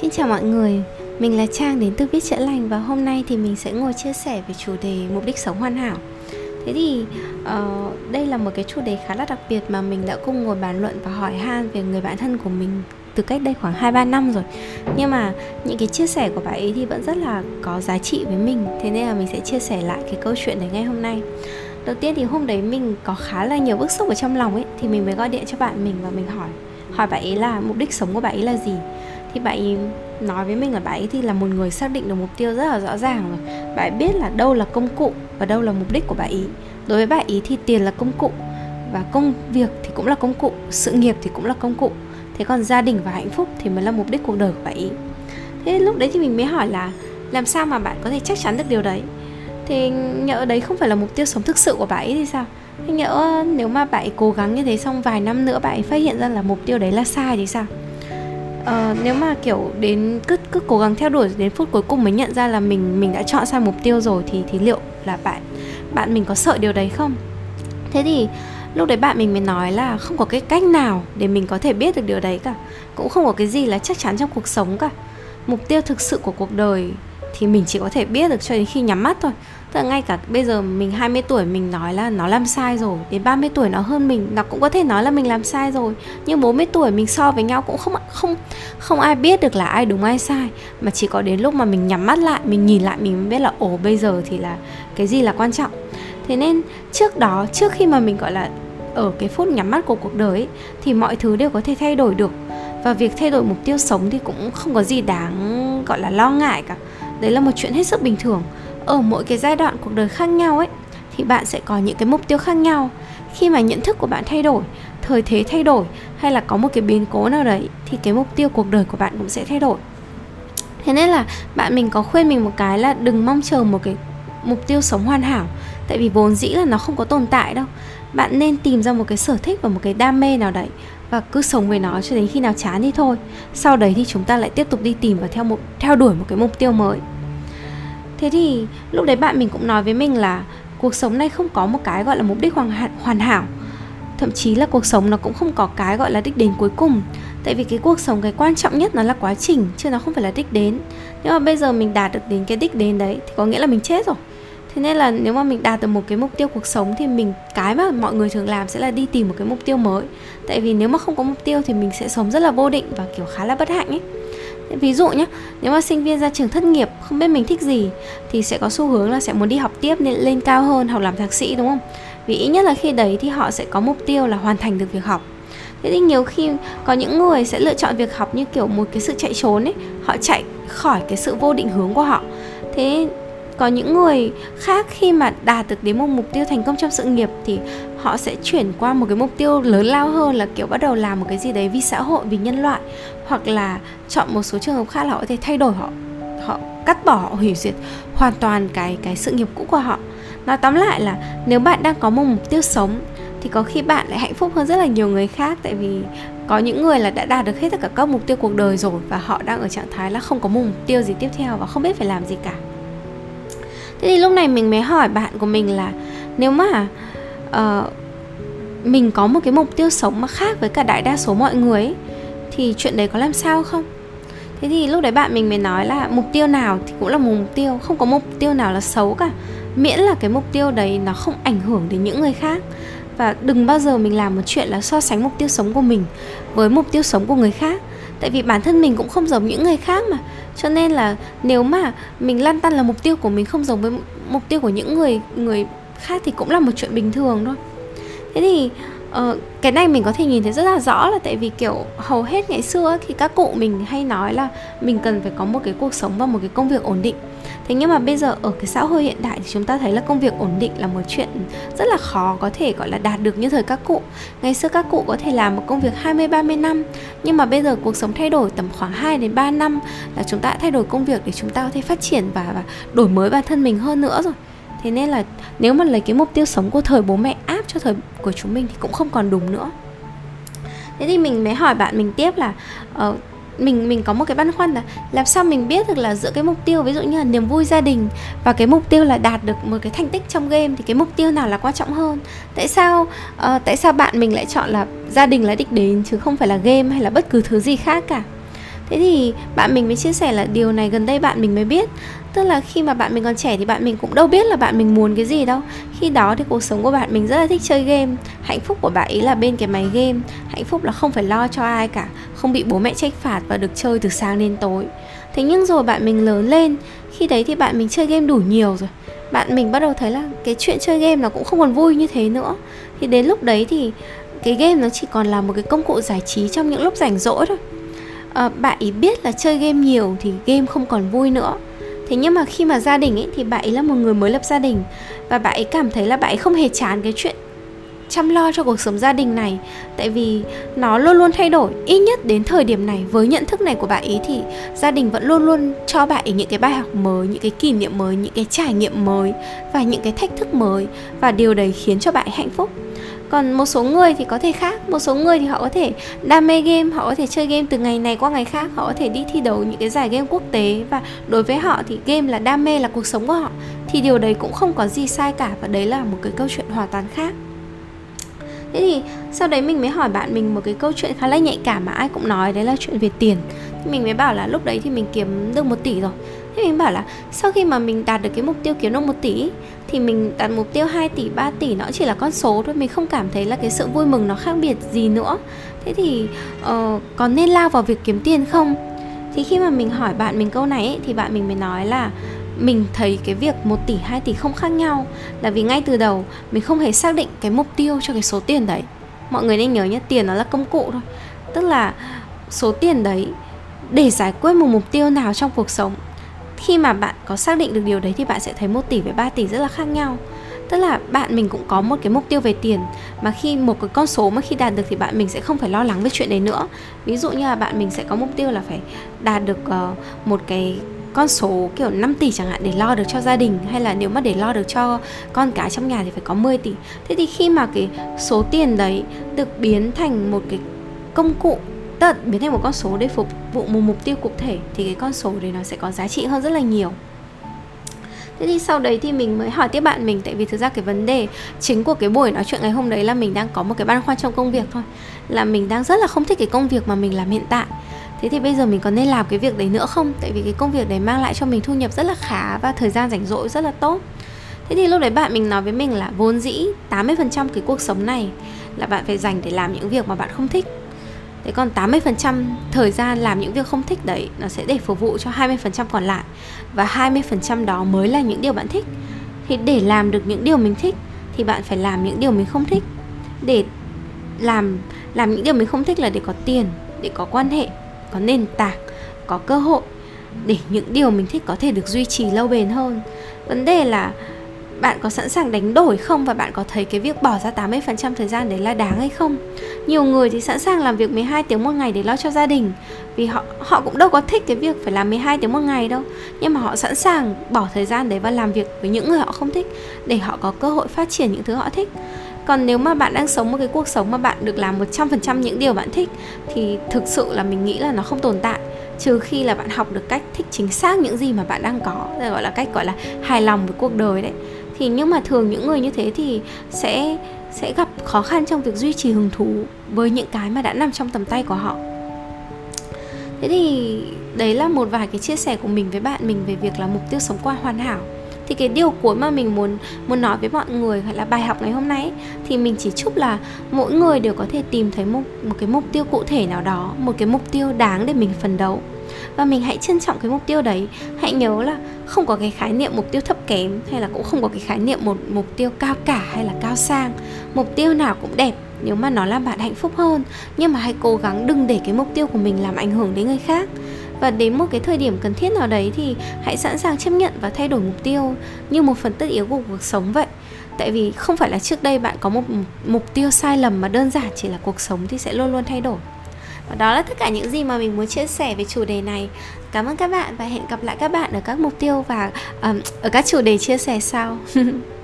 Xin chào mọi người, mình là Trang đến từ Viết Chữa Lành và hôm nay thì mình sẽ ngồi chia sẻ về chủ đề mục đích sống hoàn hảo. Thế thì uh, đây là một cái chủ đề khá là đặc biệt mà mình đã cùng ngồi bàn luận và hỏi han về người bạn thân của mình từ cách đây khoảng 2-3 năm rồi. Nhưng mà những cái chia sẻ của bà ấy thì vẫn rất là có giá trị với mình. Thế nên là mình sẽ chia sẻ lại cái câu chuyện đấy ngay hôm nay. Đầu tiên thì hôm đấy mình có khá là nhiều bức xúc ở trong lòng ấy Thì mình mới gọi điện cho bạn mình và mình hỏi. Hỏi bà ấy là mục đích sống của bà ấy là gì? Thì bạn nói với mình là bạn ấy thì là một người xác định được mục tiêu rất là rõ ràng rồi. Bạn ấy biết là đâu là công cụ và đâu là mục đích của bạn ấy. Đối với bạn ấy thì tiền là công cụ và công việc thì cũng là công cụ, sự nghiệp thì cũng là công cụ. Thế còn gia đình và hạnh phúc thì mới là mục đích cuộc đời của bạn ấy. Thế lúc đấy thì mình mới hỏi là làm sao mà bạn có thể chắc chắn được điều đấy? Thì nhỡ đấy không phải là mục tiêu sống thực sự của bạn ấy thì sao? Thế nhỡ nếu mà bạn ấy cố gắng như thế xong vài năm nữa bạn ấy phát hiện ra là mục tiêu đấy là sai thì sao? Ờ, nếu mà kiểu đến cứ cứ cố gắng theo đuổi đến phút cuối cùng mới nhận ra là mình mình đã chọn sai mục tiêu rồi thì thì liệu là bạn bạn mình có sợ điều đấy không? Thế thì lúc đấy bạn mình mới nói là không có cái cách nào để mình có thể biết được điều đấy cả. Cũng không có cái gì là chắc chắn trong cuộc sống cả. Mục tiêu thực sự của cuộc đời thì mình chỉ có thể biết được cho đến khi nhắm mắt thôi. Tức là ngay cả bây giờ mình 20 tuổi mình nói là nó làm sai rồi Đến 30 tuổi nó hơn mình Nó cũng có thể nói là mình làm sai rồi. Nhưng 40 tuổi mình so với nhau cũng không không không ai biết được là ai đúng ai sai. Mà chỉ có đến lúc mà mình nhắm mắt lại Mình nhìn lại mình mới biết là Ồ bây giờ thì là cái gì là quan trọng. Thế nên trước đó Trước khi mà mình gọi là ở cái phút nhắm mắt của cuộc đời ấy, Thì mọi thứ đều có thể thay đổi được. Và việc thay đổi mục tiêu sống thì cũng không có gì đáng gọi là lo ngại cả. Đấy là một chuyện hết sức bình thường ở mỗi cái giai đoạn cuộc đời khác nhau ấy, thì bạn sẽ có những cái mục tiêu khác nhau. Khi mà nhận thức của bạn thay đổi, thời thế thay đổi, hay là có một cái biến cố nào đấy, thì cái mục tiêu cuộc đời của bạn cũng sẽ thay đổi. Thế nên là bạn mình có khuyên mình một cái là đừng mong chờ một cái mục tiêu sống hoàn hảo, tại vì vốn dĩ là nó không có tồn tại đâu. Bạn nên tìm ra một cái sở thích và một cái đam mê nào đấy và cứ sống với nó cho đến khi nào chán đi thôi. Sau đấy thì chúng ta lại tiếp tục đi tìm và theo một, theo đuổi một cái mục tiêu mới thế thì lúc đấy bạn mình cũng nói với mình là cuộc sống này không có một cái gọi là mục đích hoàn, hoàn hảo. Thậm chí là cuộc sống nó cũng không có cái gọi là đích đến cuối cùng. Tại vì cái cuộc sống cái quan trọng nhất nó là quá trình chứ nó không phải là đích đến. Nhưng mà bây giờ mình đạt được đến cái đích đến đấy thì có nghĩa là mình chết rồi. Thế nên là nếu mà mình đạt được một cái mục tiêu cuộc sống thì mình cái mà mọi người thường làm sẽ là đi tìm một cái mục tiêu mới. Tại vì nếu mà không có mục tiêu thì mình sẽ sống rất là vô định và kiểu khá là bất hạnh ấy ví dụ nhé nếu mà sinh viên ra trường thất nghiệp, không biết mình thích gì, thì sẽ có xu hướng là sẽ muốn đi học tiếp nên lên cao hơn, học làm thạc sĩ, đúng không? Vì ít nhất là khi đấy thì họ sẽ có mục tiêu là hoàn thành được việc học. Thế thì nhiều khi có những người sẽ lựa chọn việc học như kiểu một cái sự chạy trốn ấy, họ chạy khỏi cái sự vô định hướng của họ. Thế có những người khác khi mà đạt được đến một mục tiêu thành công trong sự nghiệp thì họ sẽ chuyển qua một cái mục tiêu lớn lao hơn là kiểu bắt đầu làm một cái gì đấy vì xã hội, vì nhân loại, hoặc là chọn một số trường hợp khác là họ có thể thay đổi họ họ cắt bỏ, họ hủy diệt hoàn toàn cái cái sự nghiệp cũ của họ. Nói tóm lại là nếu bạn đang có một mục tiêu sống thì có khi bạn lại hạnh phúc hơn rất là nhiều người khác, tại vì có những người là đã đạt được hết tất cả các mục tiêu cuộc đời rồi và họ đang ở trạng thái là không có một mục tiêu gì tiếp theo và không biết phải làm gì cả. Thế thì lúc này mình mới hỏi bạn của mình là, nếu mà uh, mình có một cái mục tiêu sống mà khác với cả đại đa số mọi người ấy, thì chuyện đấy có làm sao không? Thế thì lúc đấy bạn mình mới nói là mục tiêu nào thì cũng là một mục tiêu không có mục tiêu nào là xấu cả. Miễn là cái mục tiêu đấy nó không ảnh hưởng đến những người khác. Và đừng bao giờ mình làm một chuyện là so sánh mục tiêu sống của mình với mục tiêu sống của người khác. Tại vì bản thân mình cũng không giống những người khác mà. Cho nên là nếu mà mình lăn tăn là mục tiêu của mình không giống với mục tiêu của những người người khác thì cũng là một chuyện bình thường thôi. Thế thì uh, cái này mình có thể nhìn thấy rất là rõ là tại vì kiểu hầu hết ngày xưa thì các cụ mình hay nói là mình cần phải có một cái cuộc sống và một cái công việc ổn định. Thế nhưng mà bây giờ ở cái xã hội hiện đại thì chúng ta thấy là công việc ổn định là một chuyện rất là khó có thể gọi là đạt được như thời các cụ. Ngày xưa các cụ có thể làm một công việc 20 30 năm nhưng mà bây giờ cuộc sống thay đổi tầm khoảng 2 đến 3 năm là chúng ta đã thay đổi công việc để chúng ta có thể phát triển và, và đổi mới bản thân mình hơn nữa rồi thế nên là nếu mà lấy cái mục tiêu sống của thời bố mẹ áp cho thời của chúng mình thì cũng không còn đúng nữa. Thế thì mình mới hỏi bạn mình tiếp là uh, mình mình có một cái băn khoăn là làm sao mình biết được là giữa cái mục tiêu ví dụ như là niềm vui gia đình và cái mục tiêu là đạt được một cái thành tích trong game thì cái mục tiêu nào là quan trọng hơn? Tại sao uh, tại sao bạn mình lại chọn là gia đình là đích đến chứ không phải là game hay là bất cứ thứ gì khác cả? Thế thì bạn mình mới chia sẻ là điều này gần đây bạn mình mới biết. Tức là khi mà bạn mình còn trẻ thì bạn mình cũng đâu biết là bạn mình muốn cái gì đâu. Khi đó thì cuộc sống của bạn mình rất là thích chơi game. Hạnh phúc của bạn ấy là bên cái máy game. Hạnh phúc là không phải lo cho ai cả. Không bị bố mẹ trách phạt và được chơi từ sáng đến tối. Thế nhưng rồi bạn mình lớn lên, khi đấy thì bạn mình chơi game đủ nhiều rồi. Bạn mình bắt đầu thấy là cái chuyện chơi game nó cũng không còn vui như thế nữa. Thì đến lúc đấy thì cái game nó chỉ còn là một cái công cụ giải trí trong những lúc rảnh rỗi thôi. Ờ, à, bạn ý biết là chơi game nhiều thì game không còn vui nữa. Thế nhưng mà khi mà gia đình ấy thì bạn ấy là một người mới lập gia đình. Và bạn ấy cảm thấy là bạn ấy không hề chán cái chuyện chăm lo cho cuộc sống gia đình này. Tại vì nó luôn luôn thay đổi. Ít nhất đến thời điểm này với nhận thức này của bạn ấy thì gia đình vẫn luôn luôn cho bạn ấy những cái bài học mới những cái kỷ niệm mới những cái trải nghiệm mới và những cái thách thức mới. Và điều đấy khiến cho bạn ấy hạnh phúc còn một số người thì có thể khác. Một số người thì họ có thể đam mê game, họ có thể chơi game từ ngày này qua ngày khác. Họ có thể đi thi đấu những cái giải game quốc tế. Và đối với họ thì game là đam mê, là cuộc sống của họ. Thì điều đấy cũng không có gì sai cả. Và đấy là một cái câu chuyện hoàn toàn khác. Thế thì sau đấy mình mới hỏi bạn mình một cái câu chuyện khá là nhạy cảm mà ai cũng nói. Đấy là chuyện về tiền. Thì mình mới bảo là lúc đấy thì mình kiếm được một tỷ rồi thế mình bảo là sau khi mà mình đạt được cái mục tiêu kiếm được một tỷ thì mình đặt mục tiêu 2 tỷ 3 tỷ nó chỉ là con số thôi mình không cảm thấy là cái sự vui mừng nó khác biệt gì nữa. Thế thì uh, có nên lao vào việc kiếm tiền không? Thì khi mà mình hỏi bạn mình câu này ấy, thì bạn mình mới nói là mình thấy cái việc 1 tỷ 2 tỷ không khác nhau. Là vì ngay từ đầu mình không hề xác định cái mục tiêu cho cái số tiền đấy. Mọi người nên nhớ nhé tiền nó là công cụ thôi. Tức là số tiền đấy để giải quyết một mục tiêu nào trong cuộc sống khi mà bạn có xác định được điều đấy thì bạn sẽ thấy 1 tỷ với 3 tỷ rất là khác nhau. Tức là bạn mình cũng có một cái mục tiêu về tiền mà khi một cái con số mà khi đạt được thì bạn mình sẽ không phải lo lắng về chuyện đấy nữa. Ví dụ như là bạn mình sẽ có mục tiêu là phải đạt được uh, một cái con số kiểu 5 tỷ chẳng hạn để lo được cho gia đình hay là nếu mà để lo được cho con cái trong nhà thì phải có 10 tỷ. Thế thì khi mà cái số tiền đấy được biến thành một cái công cụ tức biến thành một con số để phục vụ một mục tiêu cụ thể thì cái con số đấy nó sẽ có giá trị hơn rất là nhiều. Thế thì sau đấy thì mình mới hỏi tiếp bạn mình, Tại vì thực ra cái vấn đề chính của cái buổi nói chuyện ngày hôm đấy là mình đang có một cái băn khoăn trong công việc thôi, Là mình đang rất là không thích cái công việc mà mình làm hiện tại. Thế thì bây giờ mình có nên làm cái việc đấy nữa không? Tại vì cái công việc đấy mang lại cho mình thu nhập rất là khá và thời gian rảnh rỗi rất là tốt. Thế thì lúc đấy bạn mình nói với mình là vốn dĩ 80% cái cuộc sống này là bạn phải dành để làm những việc mà bạn không thích. Thế còn 80% thời gian làm những việc không thích đấy nó sẽ để phục vụ cho 20% còn lại và 20% đó mới là những điều bạn thích. Thì để làm được những điều mình thích thì bạn phải làm những điều mình không thích. Để làm làm những điều mình không thích là để có tiền, để có quan hệ, có nền tảng, có cơ hội để những điều mình thích có thể được duy trì lâu bền hơn. Vấn đề là bạn có sẵn sàng đánh đổi không? Và bạn có thấy cái việc bỏ ra 80% thời gian đấy là đáng hay không? Nhiều người thì sẵn sàng làm việc 12 tiếng một ngày để lo cho gia đình. Vì họ họ cũng đâu có thích cái việc phải làm 12 tiếng một ngày đâu, nhưng mà họ sẵn sàng bỏ thời gian đấy và làm việc với những người họ không thích để họ có cơ hội phát triển những thứ họ thích. Còn nếu mà bạn đang sống một cái cuộc sống mà bạn được làm 100% những điều bạn thích thì thực sự là mình nghĩ là nó không tồn tại. Trừ khi là bạn học được cách thích chính xác những gì mà bạn đang có gọi là cách gọi là hài lòng với cuộc đời đấy thì nhưng mà thường những người như thế thì sẽ sẽ gặp khó khăn trong việc duy trì hứng thú với những cái mà đã nằm trong tầm tay của họ. Thế thì đấy là một vài cái chia sẻ của mình với bạn mình về việc là mục tiêu sống qua hoàn hảo. Thì cái điều cuối mà mình muốn muốn nói với mọi người hay là bài học ngày hôm nay ấy, thì mình chỉ chúc là mỗi người đều có thể tìm thấy một một cái mục tiêu cụ thể nào đó một cái mục tiêu đáng để mình phấn đấu và mình hãy trân trọng cái mục tiêu đấy. Hãy nhớ là không có cái khái niệm mục tiêu thấp kém, hay là cũng không có cái khái niệm một mục tiêu cao cả hay là cao sang. Mục tiêu nào cũng đẹp nếu mà nó làm bạn hạnh phúc hơn. Nhưng mà hãy cố gắng đừng để cái mục tiêu của mình làm ảnh hưởng đến người khác. Và đến một cái thời điểm cần thiết nào đấy thì hãy sẵn sàng chấp nhận và thay đổi mục tiêu như một phần tất yếu của cuộc sống vậy. Tại vì không phải là trước đây bạn có một mục tiêu sai lầm mà đơn giản chỉ là cuộc sống thì sẽ luôn luôn thay đổi và đó là tất cả những gì mà mình muốn chia sẻ về chủ đề này. Cảm ơn các bạn và hẹn gặp lại các bạn ở các mục tiêu và um, ở các chủ đề chia sẻ sau.